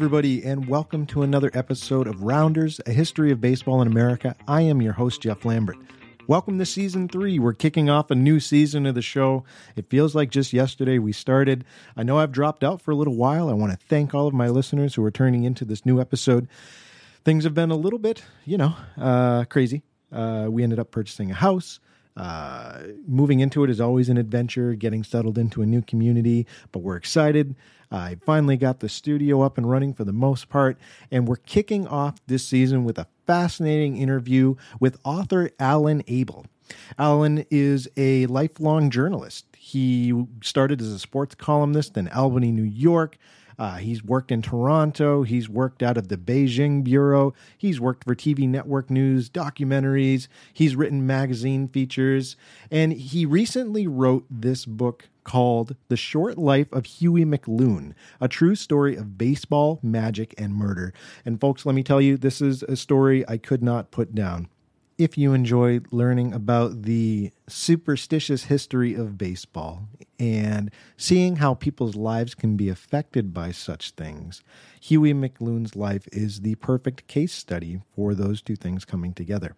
Everybody, and welcome to another episode of Rounders, a history of baseball in America. I am your host, Jeff Lambert. Welcome to season three. We're kicking off a new season of the show. It feels like just yesterday we started. I know I've dropped out for a little while. I want to thank all of my listeners who are turning into this new episode. Things have been a little bit, you know, uh, crazy. Uh, we ended up purchasing a house. Uh, moving into it is always an adventure, getting settled into a new community, but we're excited. I finally got the studio up and running for the most part, and we're kicking off this season with a fascinating interview with author Alan Abel. Alan is a lifelong journalist. He started as a sports columnist in Albany, New York. Uh, he's worked in Toronto. He's worked out of the Beijing Bureau. He's worked for TV network news, documentaries. He's written magazine features. And he recently wrote this book called The Short Life of Hughie McLoon, a true story of baseball, magic, and murder. And folks, let me tell you, this is a story I could not put down if you enjoy learning about the superstitious history of baseball and seeing how people's lives can be affected by such things, Hughie McLoon's life is the perfect case study for those two things coming together.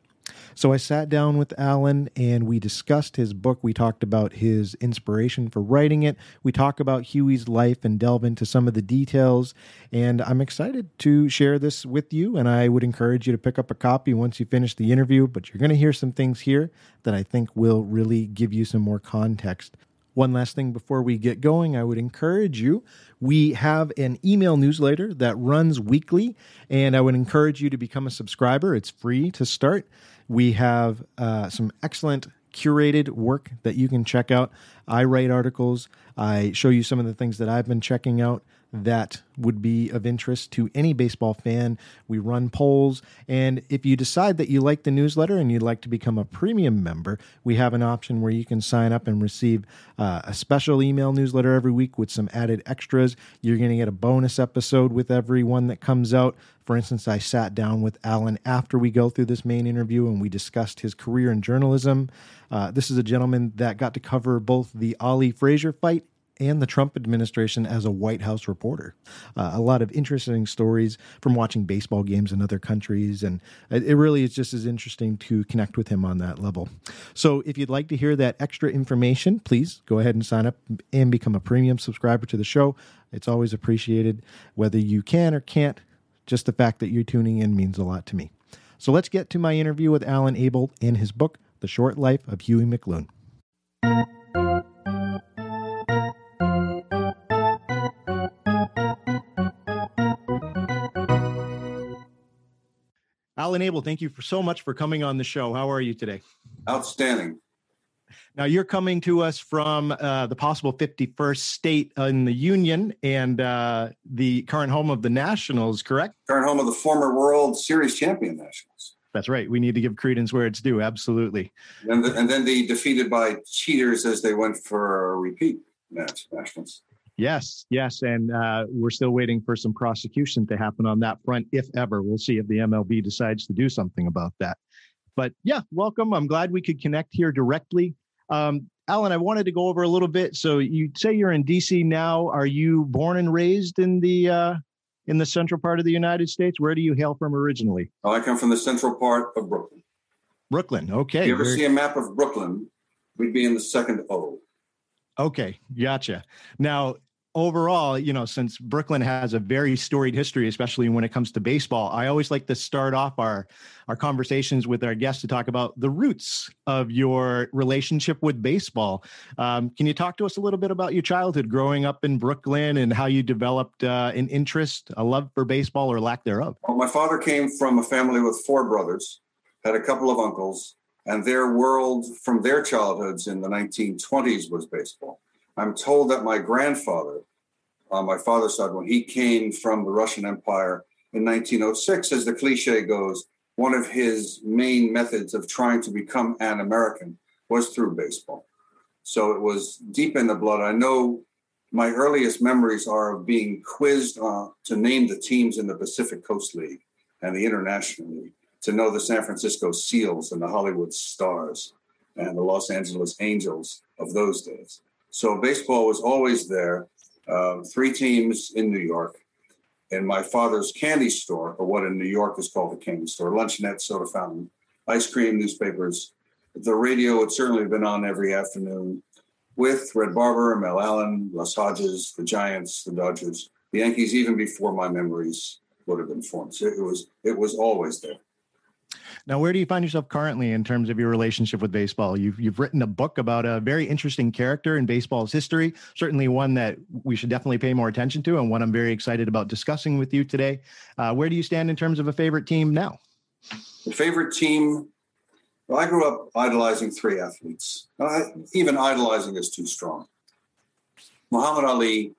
So I sat down with Alan and we discussed his book. We talked about his inspiration for writing it. We talk about Hughie's life and delve into some of the details. And I'm excited to share this with you. And I would encourage you to pick up a copy once you finish the interview. But you're going to hear some things here that I think will really give you some more context one last thing before we get going, I would encourage you. We have an email newsletter that runs weekly, and I would encourage you to become a subscriber. It's free to start. We have uh, some excellent curated work that you can check out. I write articles, I show you some of the things that I've been checking out that would be of interest to any baseball fan. We run polls. And if you decide that you like the newsletter and you'd like to become a premium member, we have an option where you can sign up and receive uh, a special email newsletter every week with some added extras. You're going to get a bonus episode with every one that comes out. For instance, I sat down with Alan after we go through this main interview and we discussed his career in journalism. Uh, this is a gentleman that got to cover both the Ali Frazier fight and the Trump administration as a White House reporter. Uh, a lot of interesting stories from watching baseball games in other countries, and it really is just as interesting to connect with him on that level. So, if you'd like to hear that extra information, please go ahead and sign up and become a premium subscriber to the show. It's always appreciated, whether you can or can't. Just the fact that you're tuning in means a lot to me. So, let's get to my interview with Alan Abel and his book, The Short Life of Hughie McLoon. Alan Abel, thank you for so much for coming on the show. How are you today? Outstanding. Now you're coming to us from uh, the possible 51st state in the union and uh, the current home of the Nationals, correct? Current home of the former World Series champion Nationals. That's right. We need to give credence where it's due. Absolutely. And, the, and then the defeated by cheaters as they went for a repeat match, Nationals. Yes, yes, and uh, we're still waiting for some prosecution to happen on that front, if ever. We'll see if the MLB decides to do something about that. But yeah, welcome. I'm glad we could connect here directly. Um, Alan, I wanted to go over a little bit. So you say you're in DC now. Are you born and raised in the uh, in the central part of the United States? Where do you hail from originally? Oh, I come from the central part of Brooklyn. Brooklyn. Okay. If you ever see a map of Brooklyn, we'd be in the second O. Okay, gotcha. Now, overall, you know, since Brooklyn has a very storied history, especially when it comes to baseball, I always like to start off our our conversations with our guests to talk about the roots of your relationship with baseball. Um, can you talk to us a little bit about your childhood growing up in Brooklyn and how you developed uh, an interest, a love for baseball, or lack thereof? Well, my father came from a family with four brothers, had a couple of uncles, and their world from their childhoods in the 1920s was baseball. I'm told that my grandfather, on my father's side, when he came from the Russian Empire in 1906, as the cliche goes, one of his main methods of trying to become an American was through baseball. So it was deep in the blood. I know my earliest memories are of being quizzed uh, to name the teams in the Pacific Coast League and the International League, to know the San Francisco Seals and the Hollywood Stars and the Los Angeles Angels of those days. So baseball was always there. Uh, three teams in New York. In my father's candy store, or what in New York is called a candy store, luncheonette, soda fountain, ice cream, newspapers. The radio had certainly been on every afternoon with Red Barber, Mel Allen, Les Hodges, the Giants, the Dodgers, the Yankees, even before my memories would have been formed. So it was it was always there. Now, where do you find yourself currently in terms of your relationship with baseball? You've you've written a book about a very interesting character in baseball's history, certainly one that we should definitely pay more attention to, and one I'm very excited about discussing with you today. Uh, where do you stand in terms of a favorite team now? Favorite team. Well, I grew up idolizing three athletes. Uh, even idolizing is too strong. Muhammad Ali,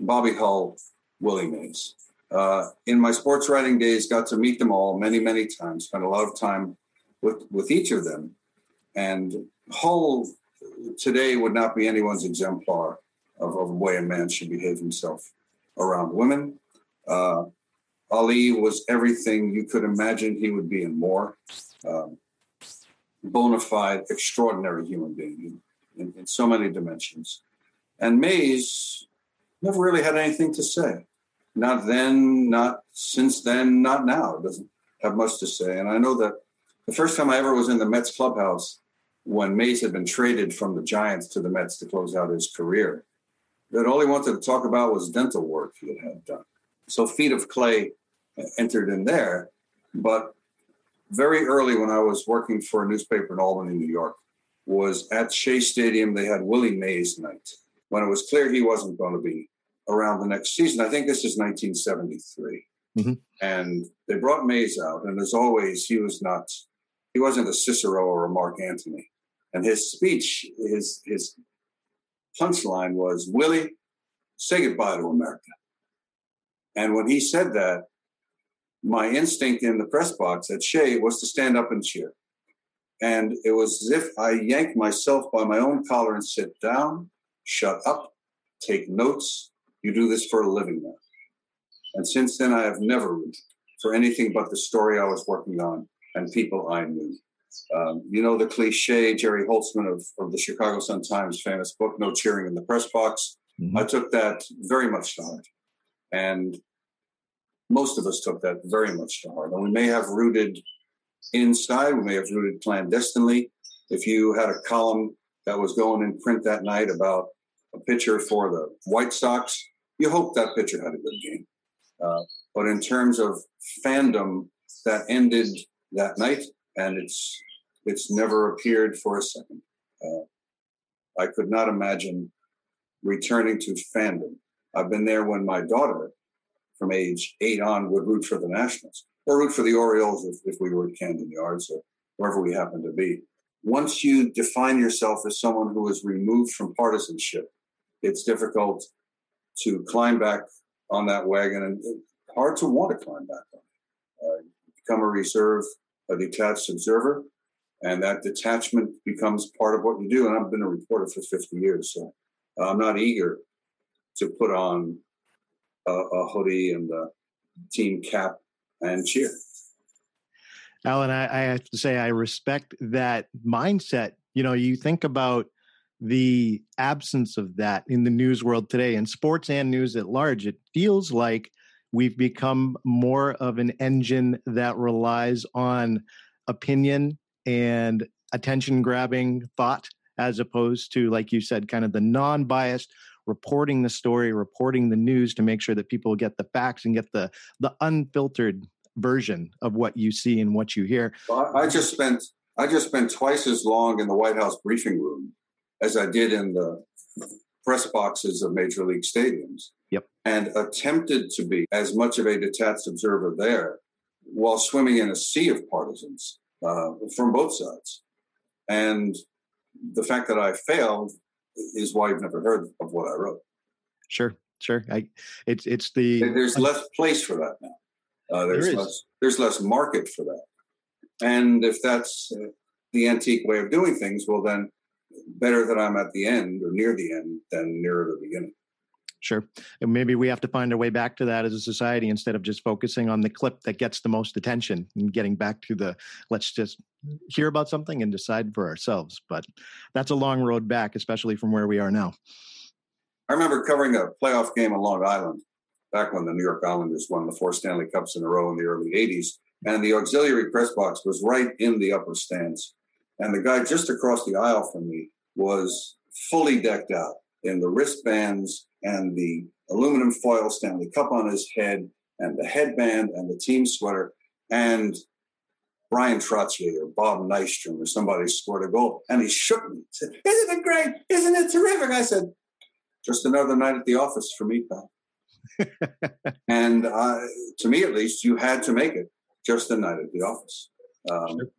Bobby Hull, Willie Mays uh, in my sports writing days, got to meet them all many, many times. Spent a lot of time with with each of them, and Hull today would not be anyone's exemplar of, of the way a man should behave himself around women. Uh, Ali was everything you could imagine he would be and more. Um, bona fide, extraordinary human being in, in so many dimensions. And Mays never really had anything to say not then, not since then, not now. It doesn't have much to say. And I know that the first time I ever was in the Mets clubhouse when Mays had been traded from the Giants to the Mets to close out his career, that all he wanted to talk about was dental work he had, had done. So Feet of Clay entered in there. But very early when I was working for a newspaper in Albany, New York, was at Shea Stadium. They had Willie Mays night when it was clear he wasn't going to be around the next season. I think this is 1973. Mm-hmm. And they brought Mays out, and as always, he was not, he wasn't a Cicero or a Mark Antony. And his speech, his his punchline was, Willie, say goodbye to America. And when he said that, my instinct in the press box at Shea was to stand up and cheer. And it was as if I yanked myself by my own collar and sit down, shut up, take notes, you do this for a living now. And since then, I have never rooted for anything but the story I was working on and people I knew. Um, you know the cliche, Jerry Holtzman of, of the Chicago Sun Times famous book, No Cheering in the Press Box. Mm-hmm. I took that very much to heart. And most of us took that very much to heart. And we may have rooted inside, we may have rooted clandestinely. If you had a column that was going in print that night about a pitcher for the White Sox, you hope that pitcher had a good game. Uh, but in terms of fandom, that ended that night, and it's it's never appeared for a second. Uh, I could not imagine returning to fandom. I've been there when my daughter, from age eight on, would root for the Nationals or root for the Orioles if, if we were at Camden Yards or wherever we happen to be. Once you define yourself as someone who is removed from partisanship, it's difficult to climb back on that wagon and hard to want to climb back on Uh, become a reserve, a detached observer, and that detachment becomes part of what you do. And I've been a reporter for 50 years, so I'm not eager to put on a, a hoodie and a team cap and cheer. Alan, I, I have to say, I respect that mindset. You know, you think about the absence of that in the news world today in sports and news at large it feels like we've become more of an engine that relies on opinion and attention grabbing thought as opposed to like you said kind of the non-biased reporting the story, reporting the news to make sure that people get the facts and get the the unfiltered version of what you see and what you hear. Well, I just spent I just spent twice as long in the White House briefing room as I did in the press boxes of major league stadiums. Yep. And attempted to be as much of a detached observer there while swimming in a sea of partisans uh, from both sides. And the fact that I failed is why you've never heard of what I wrote. Sure, sure. I, it's it's the there's less place for that now. Uh, there's there less there's less market for that, and if that's uh, the antique way of doing things, well then better that I'm at the end or near the end than near the beginning. Sure. And maybe we have to find our way back to that as a society instead of just focusing on the clip that gets the most attention and getting back to the let's just hear about something and decide for ourselves. But that's a long road back, especially from where we are now. I remember covering a playoff game on Long Island back when the New York Islanders won the four Stanley Cups in a row in the early 80s. And the auxiliary press box was right in the upper stands. And the guy just across the aisle from me was fully decked out in the wristbands and the aluminum foil Stanley Cup on his head and the headband and the team sweater. And Bryan Trottier or Bob Nystrom or somebody scored a goal. And he shook me. said, Isn't it great? Isn't it terrific? I said, Just another night at the office for me, pal. and uh, to me, at least, you had to make it just a night at the office. Um, sure.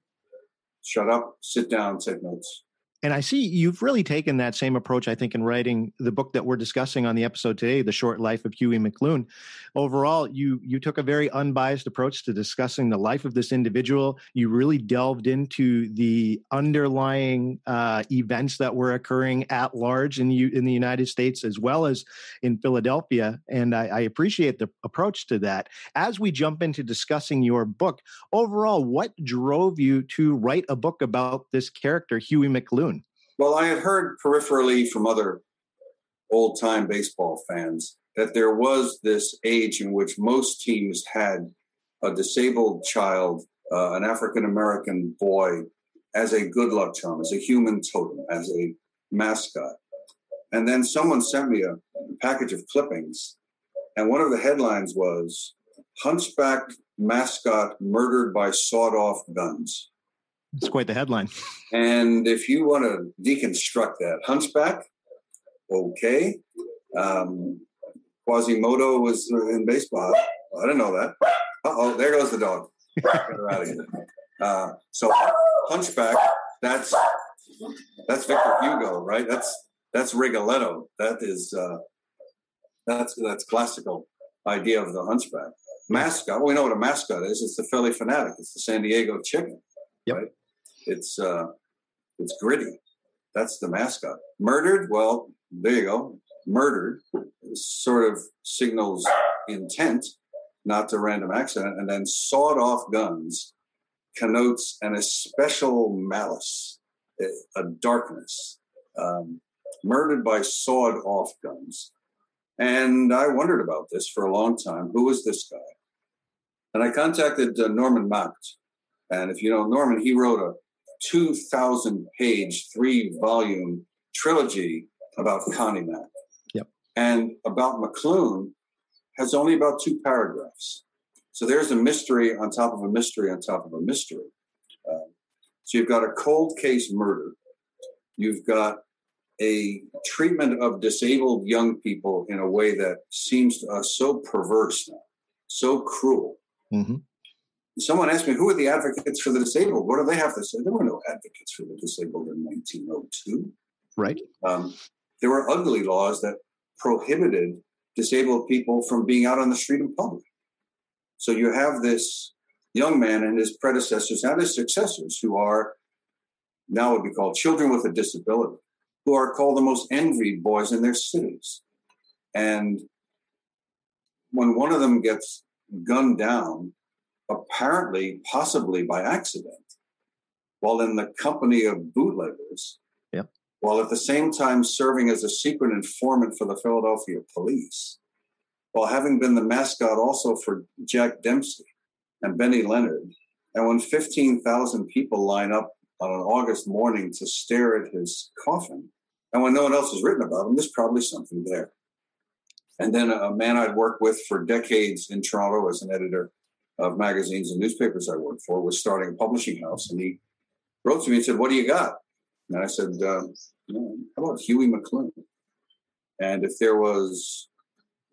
Shut up, sit down, take notes and I see you've really taken that same approach, I think, in writing the book that we're discussing on the episode today, The Short Life of Hughie McLoon. Overall, you you took a very unbiased approach to discussing the life of this individual. You really delved into the underlying uh, events that were occurring at large in you in the United States as well as in Philadelphia, and I, I appreciate the approach to that. As we jump into discussing your book, overall, what drove you to write a book about this character, Hughie McLoon? Well, I had heard peripherally from other old time baseball fans that there was this age in which most teams had a disabled child, uh, an African American boy, as a good luck charm, as a human totem, as a mascot. And then someone sent me a package of clippings, and one of the headlines was Hunchback mascot murdered by sawed off guns. It's quite the headline. And if you want to deconstruct that, Hunchback, okay. Um, Quasimodo was in baseball. I didn't know that. oh, there goes the dog. Uh, so Hunchback, that's that's Victor Hugo, right? That's that's Rigoletto. That is uh, that's that's classical idea of the Hunchback. Mascot. Well, we know what a mascot is. It's the Phillie Phanatic. It's the San Diego Chicken. Yep. Right? It's uh, it's gritty. That's the mascot. Murdered. Well, there you go. Murdered sort of signals intent, not to random accident, and then sawed off guns connotes an especial malice, a darkness. Um, murdered by sawed off guns. And I wondered about this for a long time. Who was this guy? And I contacted uh, Norman Macht. And if you know Norman, he wrote a 2,000 page, three volume trilogy about Connie Mack. Yep. And about McLoon has only about two paragraphs. So there's a mystery on top of a mystery on top of a mystery. Uh, so you've got a cold case murder. You've got a treatment of disabled young people in a way that seems to us so perverse now, so cruel. Mm-hmm someone asked me, who are the advocates for the disabled? What do they have to say? There were no advocates for the disabled in 1902. Right. Um, there were ugly laws that prohibited disabled people from being out on the street in public. So you have this young man and his predecessors and his successors who are now would be called children with a disability, who are called the most envied boys in their cities. And when one of them gets gunned down apparently, possibly by accident, while in the company of bootleggers, yep. while at the same time serving as a secret informant for the Philadelphia police, while having been the mascot also for Jack Dempsey and Benny Leonard. And when 15,000 people line up on an August morning to stare at his coffin, And when no one else has written about him, there's probably something there. And then a man I'd worked with for decades in Toronto as an editor of magazines and newspapers I worked for was starting a publishing house. And he wrote to me and said, What do you got? And I said, uh, How about Hughie McLoon? And if there was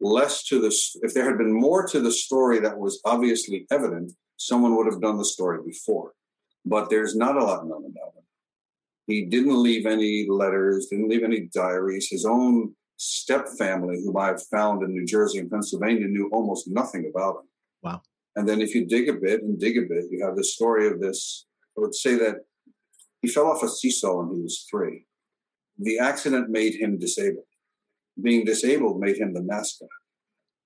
less to this, if there had been more to the story that was obviously evident, someone would have done the story before. But there's not a lot known about him. He didn't leave any letters, didn't leave any diaries. His own step family, whom I've found in New Jersey and Pennsylvania, knew almost nothing about him. Wow. And then if you dig a bit and dig a bit, you have the story of this. I would say that he fell off a seesaw when he was three. The accident made him disabled. Being disabled made him the mascot.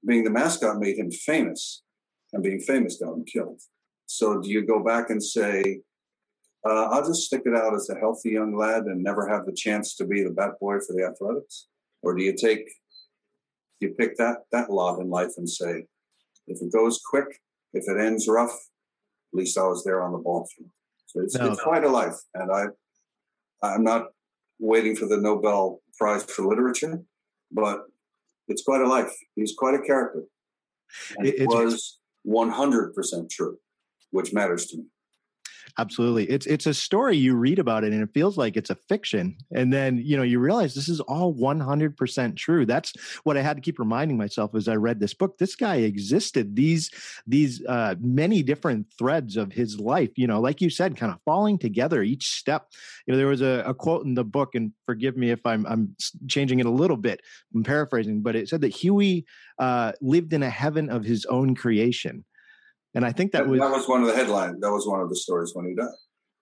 Being the mascot made him famous, and being famous got him killed. So do you go back and say, uh, I'll just stick it out as a healthy young lad and never have the chance to be the bat boy for the athletics? Or do you take, you pick that, that lot in life and say, if it goes quick, if it ends rough, at least I was there on the ball field. So it's, no. it's quite a life. And I, I'm not waiting for the Nobel Prize for Literature, but it's quite a life. He's quite a character. And it, it was 100% true, which matters to me. Absolutely. It's it's a story you read about it and it feels like it's a fiction. And then, you know, you realize this is all 100% true. That's what I had to keep reminding myself as I read this book. This guy existed. These these uh many different threads of his life, you know, like you said, kind of falling together each step. You know, there was a, a quote in the book and forgive me if I'm I'm changing it a little bit. I'm paraphrasing, but it said that Hughie uh lived in a heaven of his own creation. And I think that, was that was one of the headlines. That was one of the stories when he died.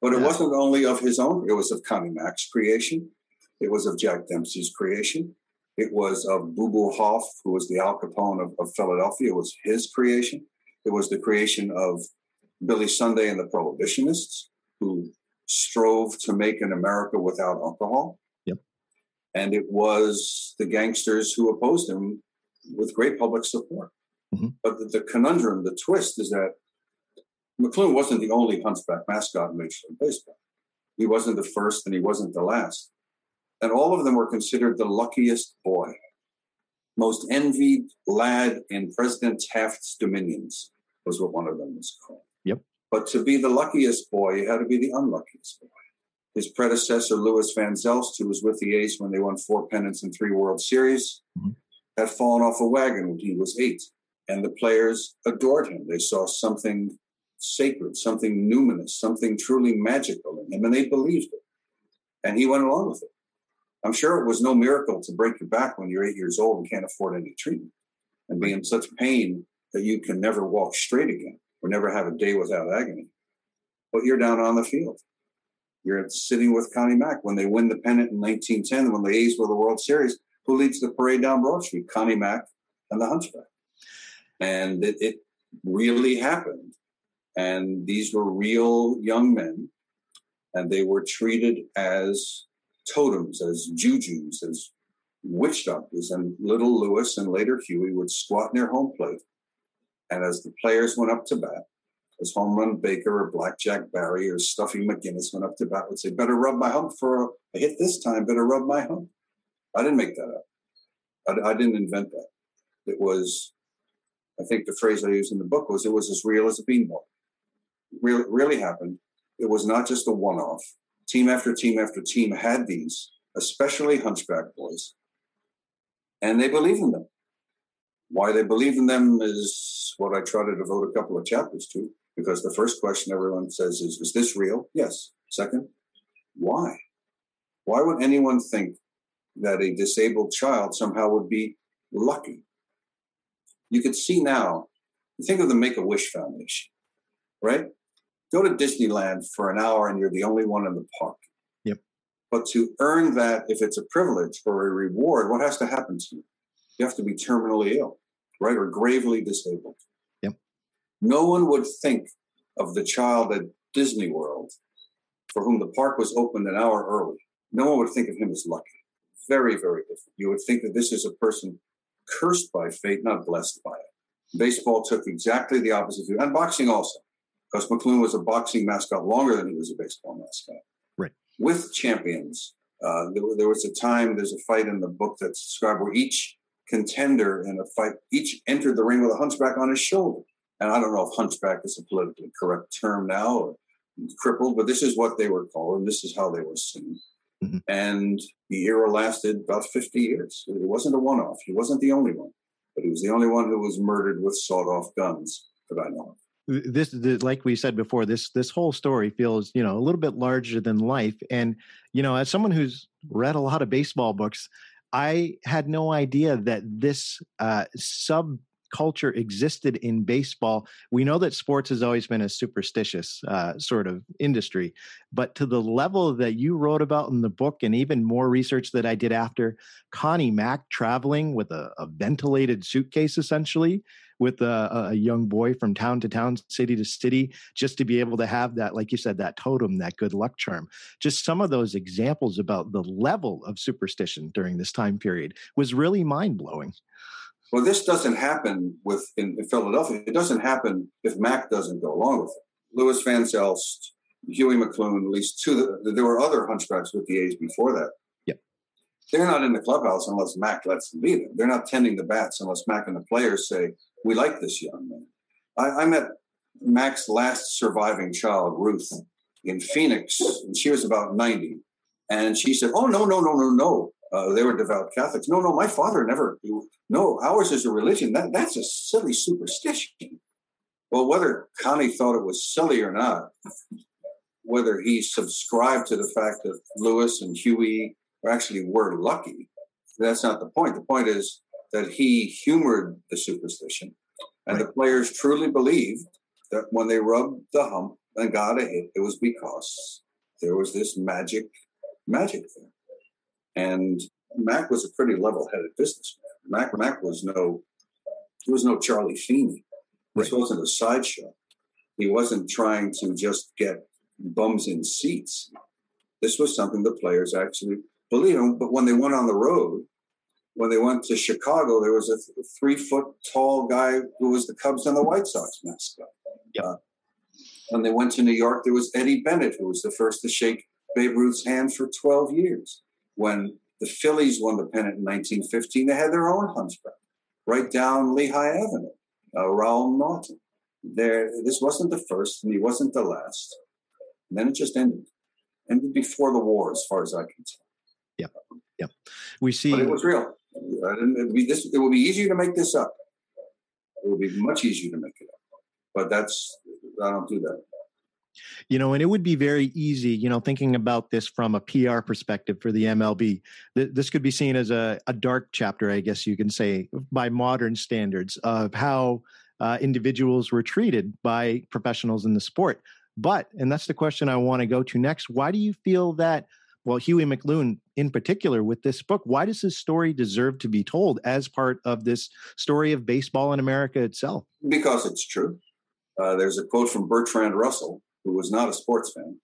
But it yeah. wasn't only of his own. It was of Connie Mack's creation. It was of Jack Dempsey's creation. It was of Boo Boo Hoff, who was the Al Capone of, of Philadelphia. It was his creation. It was the creation of Billy Sunday and the Prohibitionists, who strove to make an America without alcohol. Yep. And it was the gangsters who opposed him with great public support. Mm-hmm. But the, the, conundrum, the twist is that McLoon wasn't the only hunchback mascot in Major League Baseball. He wasn't the first and he wasn't the last. And all of them were considered the luckiest boy, most envied lad in President Taft's dominions, was what one of them was called. Yep. But to be the luckiest boy, you had to be the unluckiest boy. His predecessor, Louis Van Zelst, who was with the A's when they won four pennants and three World Series, mm-hmm. had fallen off a wagon when he was eight and the players adored him. They saw something sacred, something numinous, something truly magical in him, and they believed it. And he went along with it. I'm sure it was no miracle to break your back when you're eight years old and can't afford any treatment and be in such pain that you can never walk straight again or never have a day without agony. But you're down on the field. You're sitting with Connie Mack when they win the pennant in 1910, when the A's win the World Series. Who leads the parade down Broad Street? Connie Mack and the Hunchback. And it, it really happened. And these were real young men, and they were treated as totems, as jujus, as witch doctors. And little Louis and later Hughie would squat near home plate. And as the players went up to bat, as home run Baker or Blackjack Barry or Stuffy McInnis went up to bat, would say, Better rub my hump for a, hit this time, better rub my hump. I didn't make that up. I, I didn't invent that. It was I think the phrase I used in the book was it was as real as a beanball. Really, really happened. It was not just a one off. Team after team after team had these, especially Hunchback Boys, and they believed in them. Why they believe in them is what I try to devote a couple of chapters to, because the first question everyone says is, Is this real? Yes. Second, why? Why would anyone think that a disabled child somehow would be lucky? You could see now, think of the Make a Wish Foundation, right? Go to Disneyland for an hour and you're the only one in the park. Yep. But to earn that, if it's a privilege or a reward, what has to happen to you? You have to be terminally ill, right? Or gravely disabled. Yep. No one would think of the child at Disney World for whom the park was opened an hour early. No one would think of him as lucky. Very, very different. You would think that this is a person cursed by fate, not blessed by it. Baseball took exactly the opposite view, and boxing also, because McLoon was a boxing mascot longer than he was a baseball mascot. Right. With champions Uh, there, there, was a time, there's a fight in the book that's described where each contender in a fight, each entered the ring with a hunchback on his shoulder. And I don't know if hunchback is a politically correct term now or crippled, but this is what they were called and this is how they were seen. Mm-hmm. And the era lasted about 50 years. It wasn't a one off. He wasn't the only one, but he was the only one who was murdered with sawed off guns that I know of this, like we said before this this whole story feels you know a little bit larger than life and you know as someone who's read a lot of baseball books i had no idea that this uh, sub culture existed in baseball. We know that sports has always been a superstitious uh, sort of industry, but to the level that you wrote about in the book, and even more research that I did after, Connie Mack traveling with a, a ventilated suitcase essentially with a, a, young boy from town to town, city to city, just to be able to have that, like you said, that totem, that good luck charm. Just some of those examples about the level of superstition during this time period was really mind blowing. Well, this doesn't happen with in, in, Philadelphia. It doesn't happen if Mack doesn't go along with it. Louis Van Zelst, Hughie McLoon, at least two. There were other hunchbacks with the A's before that. Yep. They're not in the clubhouse unless Mack lets them be there. They're not tending the bats unless Mack and the players say, "We like this young man." I, I met Mack's last surviving child, Ruth, in Phoenix, and she was about ninety. And she said, "Oh no, no, no, no, no! Uh, they were devout Catholics. No, no, my father never. No, ours is a religion. That that's a silly superstition. Well, whether Connie thought it was silly or not, whether he subscribed to the fact that Louis and Hughie actually were lucky, that's not the point. The point is that he humored the superstition, and right. the players truly believed that when they rubbed the hump and got a hit, it was because there was this magic, magic there. And Mack was a pretty level-headed businessman. Mack Mack was no he was no Charlie Finley. This right. wasn't a sideshow. He wasn't trying to just get bums in seats. This was something the players actually believed in. But when they went on the road, when they went to Chicago, there was a th- three foot tall guy who was the Cubs and the White Sox mascot. Yep. Uh, when they went to New York, there was Eddie Bennett, who was the first to shake Babe Ruth's hand for 12 years. When the Phillies won the pennant in 1915. They had their own hunchback right down Lehigh Avenue, uh, Raul Naughton. There, this wasn't the first, and he wasn't the last. And then it just ended. Ended before the war, as far as I can tell. Yeah, yeah. We see. But it was real. It would, be this, it would be easier to make this up. It would be much easier to make it up. But that's I don't do that you know and it would be very easy you know thinking about this from a pr perspective for the mlb th- this could be seen as a, a dark chapter i guess you can say by modern standards of how uh, individuals were treated by professionals in the sport. But and that's the question i want to go to next why do you feel that well hughie mcloon in particular with this book why does his story deserve to be told as part of this story of baseball in america itself? Because it's true. Uh, there's a quote from bertrand russell who was not a sports fan,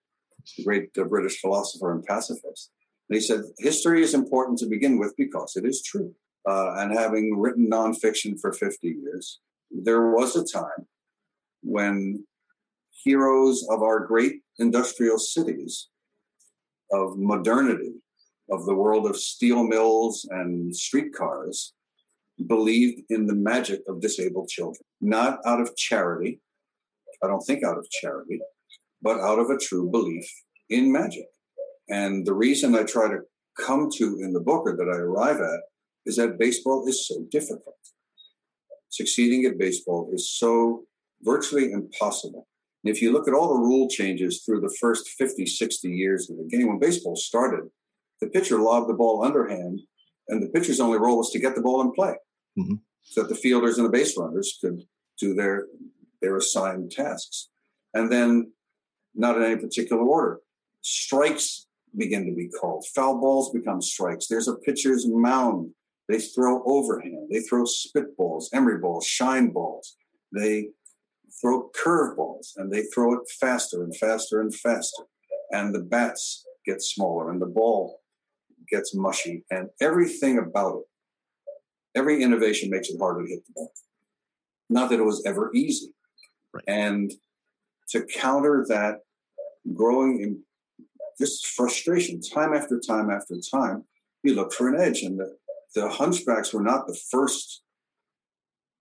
a great uh, British philosopher and pacifist. And he said, History is important to begin with because it is true. Uh, and having written nonfiction for 50 years, there was a time when heroes of our great industrial cities, of modernity, of the world of steel mills and streetcars, believed in the magic of disabled children, not out of charity. I don't think out of charity, but out of a true belief in magic. And the reason I try to come to in the book or that I arrive at is that baseball is so difficult. Succeeding at baseball is so virtually impossible. And if you look at all the rule changes through the first 50, 60 years of the game, when baseball started, the pitcher lobbed the ball underhand, and the pitcher's only role was to get the ball in play mm-hmm. so that the fielders and the base runners could do their, their assigned tasks. And then not in any particular order. Strikes begin to be called. Foul balls become strikes. There's a pitcher's mound. They throw overhand. They throw spitballs, emery balls, shine balls. They throw curveballs and they throw it faster and faster and faster. And the bats get smaller and the ball gets mushy and everything about it. Every innovation makes it harder to hit the ball. Not that it was ever easy. Right. And to counter that growing just frustration, time after time after time. You look for an edge, and the, the Hunchbacks were not the first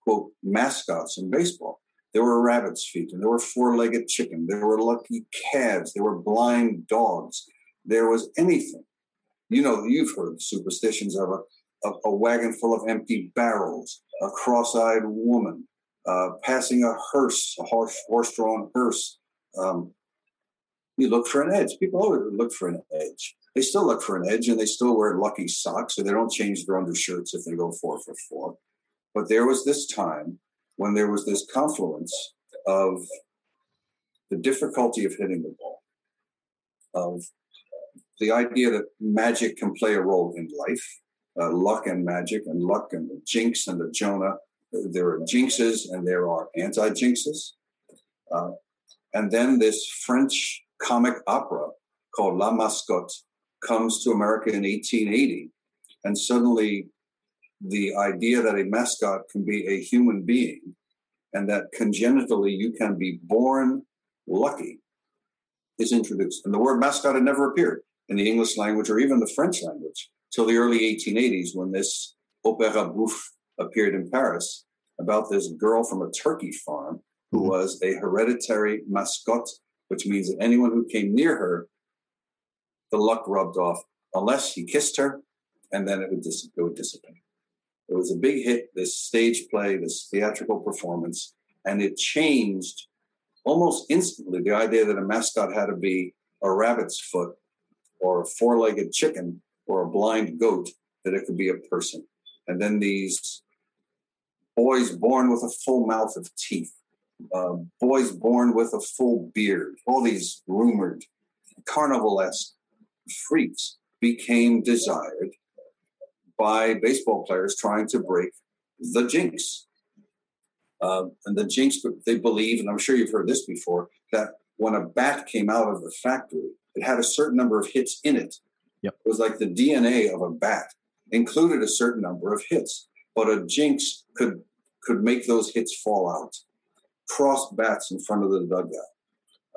quote mascots in baseball. There were rabbit's feet, and there were four-legged chicken. There were lucky calves. There were blind dogs. There was anything. You know, you've heard superstitions of a, a, a wagon full of empty barrels, a cross-eyed woman, uh, passing a hearse, a horse, horse-drawn hearse. Um, you look for an edge. People always look for an edge. They still look for an edge, and they still wear lucky socks, so they don't change their undershirts if they go four for four. But there was this time when there was this confluence of the difficulty of hitting the ball, of the idea that magic can play a role in life, uh, luck and magic, and luck and the jinx and the Jonah. There are jinxes and there are anti jinxes. Uh, and then this French comic opera called La Mascotte comes to America in 1880. And suddenly the idea that a mascot can be a human being and that congenitally you can be born lucky is introduced. And the word mascot had never appeared in the English language or even the French language till the early 1880s when this Opéra Bouffe appeared in Paris about this girl from a turkey farm who mm-hmm. was a hereditary mascotte, which means that anyone who came near her, the luck rubbed off, unless he kissed her, and then it would, dis- it would dissipate. It was a big hit, this stage play, this theatrical performance, and it changed almost instantly the idea that a mascot had to be a rabbit's foot or a four legged chicken or a blind goat, that it could be a person. And then these boys born with a full mouth of teeth, uh, boys born with a full beard, all these rumored carnivalesque freaks became desired by baseball players trying to break the jinx. Uh, and the jinx, they believe, and I'm sure you've heard this before, that when a bat came out of the factory, it had a certain number of hits in it. Yep. It was like the DNA of a bat included a certain number of hits, but a jinx could could make those hits fall out. Crossed bats in front of the dugout,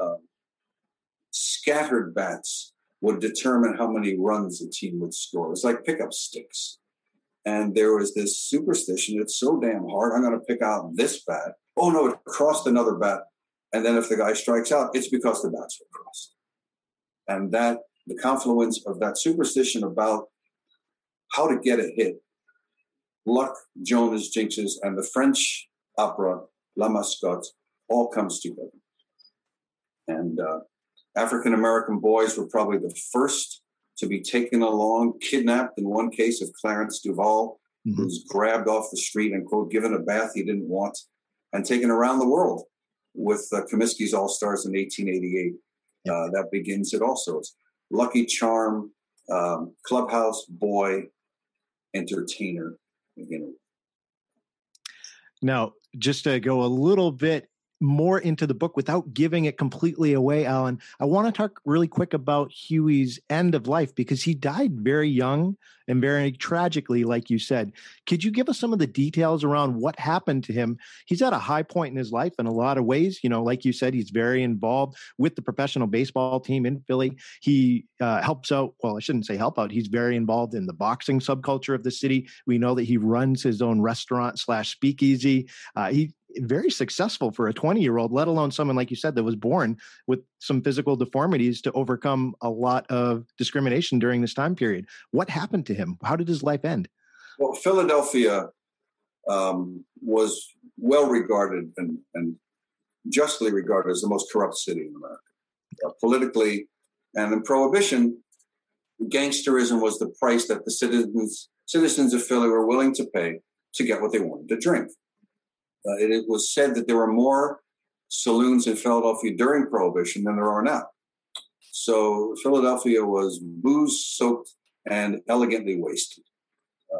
um, scattered bats would determine how many runs a team would score. It's like pickup sticks. And there was this superstition. It's so damn hard. I'm going to pick out this bat. Oh no, it crossed another bat. And then if the guy strikes out, it's because the bats were crossed. And that the confluence of that superstition about how to get a hit, luck, Jonahs, jinxes, and the French opera La Mascotte all comes together. And uh, African American boys were probably the first to be taken along, kidnapped in one case of Clarence Duval, mm-hmm. who was grabbed off the street and, quote, given a bath he didn't want, and taken around the world with uh, Comiskey's All Stars in 1888. Yep. Uh, that begins it also. It's Lucky Charm, um, Clubhouse Boy, Entertainer. You know. Now, just to go a little bit more into the book without giving it completely away, Alan, I want to talk really quick about Hughie's end of life because he died very young and very tragically, like you said. Could you give us some of the details around what happened to him? He's at a high point in his life in a lot of ways. You know, like you said, he's very involved with the professional baseball team in Philly. He uh, helps out, well, I shouldn't say help out, he's very involved in the boxing subculture of the city. We know that he runs his own restaurant slash speakeasy. Uh, he very successful for a 20 year old, let alone someone like you said that was born with some physical deformities to overcome a lot of discrimination during this time period. What happened to him? How did his life end? Well, Philadelphia um, was well regarded and, and, justly regarded as the most corrupt city in America. Uh, politically and in prohibition, gangsterism was the price that the citizens citizens of Philly were willing to pay to get what they wanted to drink. Uh, it, it, was said that there were more saloons in Philadelphia during Prohibition than there are now. So Philadelphia was booze soaked and elegantly wasted. Uh,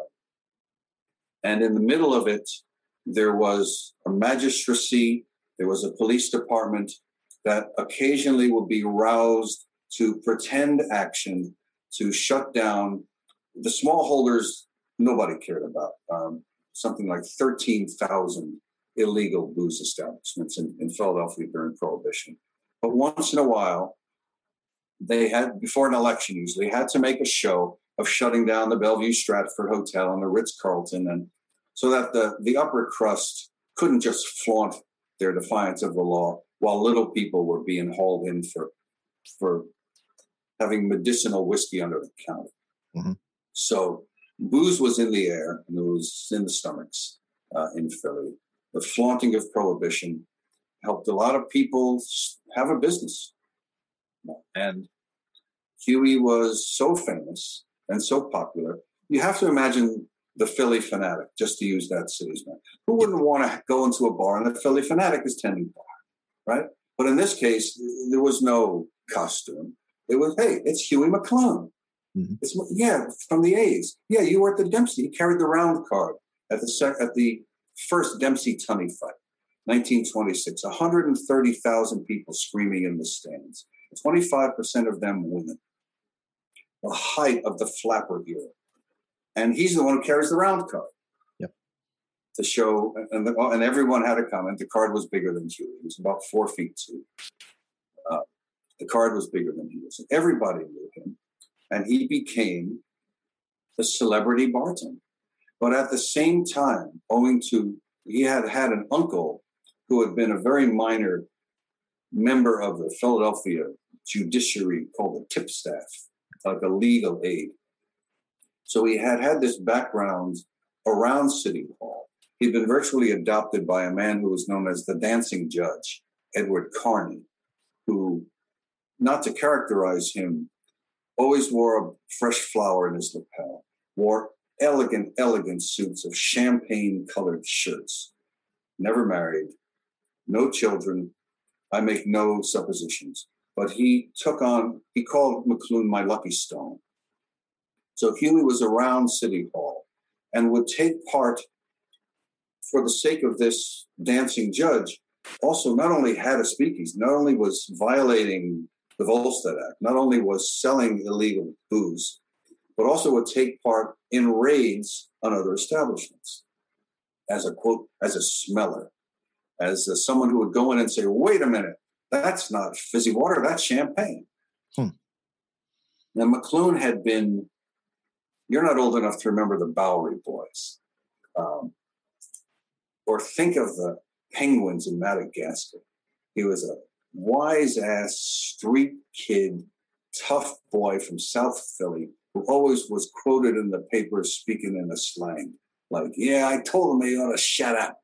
and in the middle of it, there was a magistracy, there was a police department that occasionally would be roused to pretend action to shut down the smallholders nobody cared about. Um, something like 13,000 illegal booze establishments in, in Philadelphia during Prohibition. But once in a while, they had before an election usually had to make a show of shutting down the Bellevue Stratford Hotel and the Ritz Carlton, and so that the the upper crust couldn't just flaunt their defiance of the law while little people were being hauled in for for having medicinal whiskey under the counter. Mm-hmm. So booze was in the air and it was in the stomachs uh, in Philly. The flaunting of prohibition helped a lot of people have a business. And Hughie was so famous and so popular. You have to imagine the Phillie Phanatic, just to use that city's name. Who wouldn't want to go into a bar and the Phillie Phanatic is tending bar, right? But in this case, there was no costume. It was, hey, it's Hughie McLoon. Mm-hmm. It's, yeah, from the A's. Yeah, you were at the Dempsey. You carried the round card at the sec- at the first Dempsey Tunney fight, 1926. 130,000 people screaming in the stands. 25% of them women. The height of the flapper era. And he's the one who carries the round card. Yep. The show, and, the, and everyone had a comment. The card was bigger than Hughie. It was about four feet two. Uh, the card was bigger than he was. Everybody knew him and he became the celebrity bartender. But at the same time, owing to he had had an uncle who had been a very minor member of the Philadelphia judiciary called the tipstaff, like a legal aid. So he had had this background around City Hall. He'd been virtually adopted by a man who was known as the dancing judge, Edward Carney, who, not to characterize him always wore a fresh flower in his lapel, wore elegant, elegant suits of champagne colored shirts, never married, no children. I make no suppositions. But he took on, he called McLoon my lucky stone. So Hughie was around City Hall and would take part for the sake of this dancing judge. Also, not only had a speakeasy, not only was violating the Volstead Act, not only was selling illegal booze, but also would take part in raids on other establishments as a quote, as a smeller, as a, someone who would go in and say, wait a minute, that's not fizzy water, that's champagne. Hmm. Now, McLoon had been, you're not old enough to remember the Bowery Boys. Um, or think of the penguins in Madagascar. He was a wise ass street kid, tough boy from South Philly always was quoted in the papers speaking in a slang. Like, yeah, I told him he ought to shut up.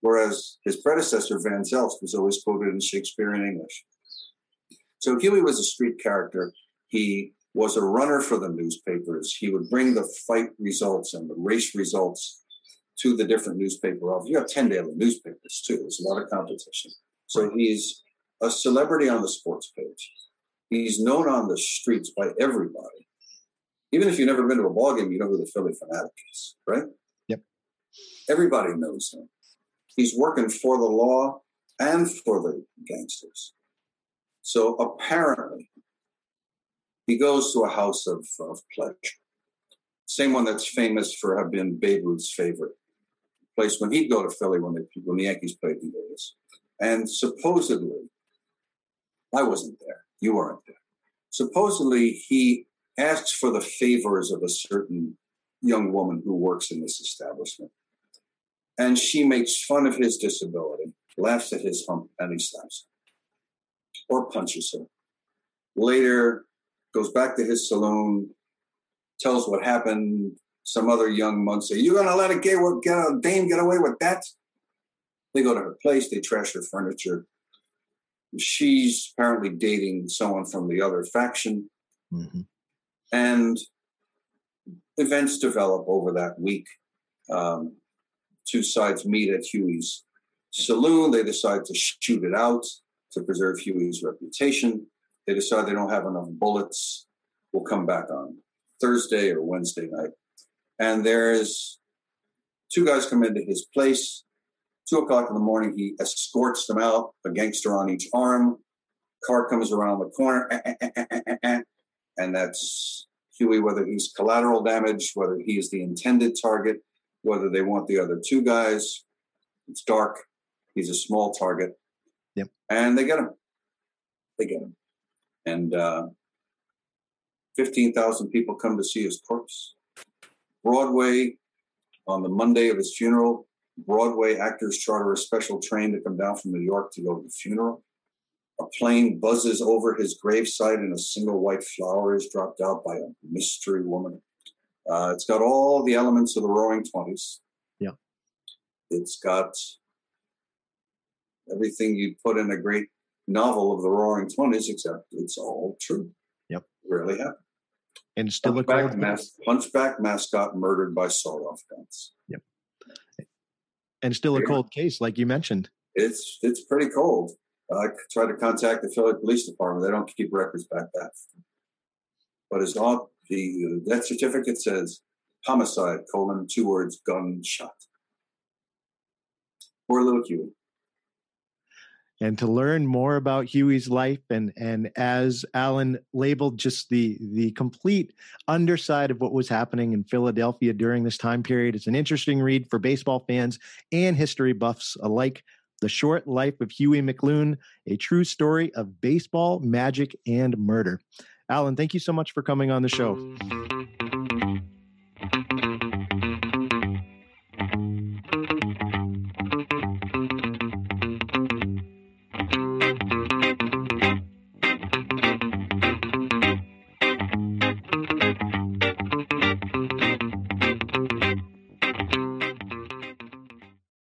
Whereas his predecessor, Van Zelst, was always quoted in Shakespearean English. So Hughie was a street character. He was a runner for the newspapers. He would bring the fight results and the race results to the different newspaper offices. You have 10 daily newspapers too. There's a lot of competition. So he's a celebrity on the sports page. He's known on the streets by everybody. Even if you've never been to a ball game, you know who the Phillie Phanatic is, right? Yep. Everybody knows him. He's working for the law and for the gangsters. So apparently, he goes to a house of, of pleasure. Same one that's famous for having been Babe Ruth's favorite place when he'd go to Philly when the when the Yankees played the A's. And supposedly, I wasn't there. You weren't there. Supposedly, he asks for the favors of a certain young woman who works in this establishment. And she makes fun of his disability, laughs at his hump, and he slaps her or punches her. Later, goes back to his saloon, tells what happened. Some other young monks say, You're to let a gay work get a dame get away with that? They go to her place, they trash her furniture, she's apparently dating someone from the other faction. Mm-hmm. And events develop over that week. Um, two sides meet at Hughie's saloon. They decide to shoot it out to preserve Hughie's reputation. They decide they don't have enough bullets. We'll come back on Thursday or Wednesday night. And there's two guys come into his place Two o'clock in the morning, he escorts them out, a gangster on each arm. Car comes around the corner, eh, eh, eh, and that's Hughie, whether he's collateral damage, whether he's the intended target, whether they want the other two guys. It's dark. He's a small target. Yep. And they get him. They get him. And uh, 15,000 people come to see his corpse. Broadway, on the Monday of his funeral, Broadway actors charter a special train to come down from New York to go to the funeral. A plane buzzes over his gravesite and a single white flower is dropped out by a mystery woman. Uh, it's got all the elements of the Roaring Twenties. Yeah. It's got everything you'd put in a great novel of the Roaring Twenties, except it's all true. Yep. Really happened. And still Hunchback, a cold mas- Hunchback mascot murdered by sawed-off guns. Yep. And still a cold case, like you mentioned. It's it's pretty cold. I tried to contact the Philly Police Department. They don't keep records back that. But it's all the uh, death certificate says homicide colon two words gunshot. Poor little Hughie. and to learn more about Hughie's life and and as Alan labeled just the the complete underside of what was happening in Philadelphia during this time period. It's an interesting read for baseball fans and history buffs alike. The Short Life of Hughie McLoon, a true story of baseball, magic, and murder. Alan, thank you so much for coming on the show. Mm.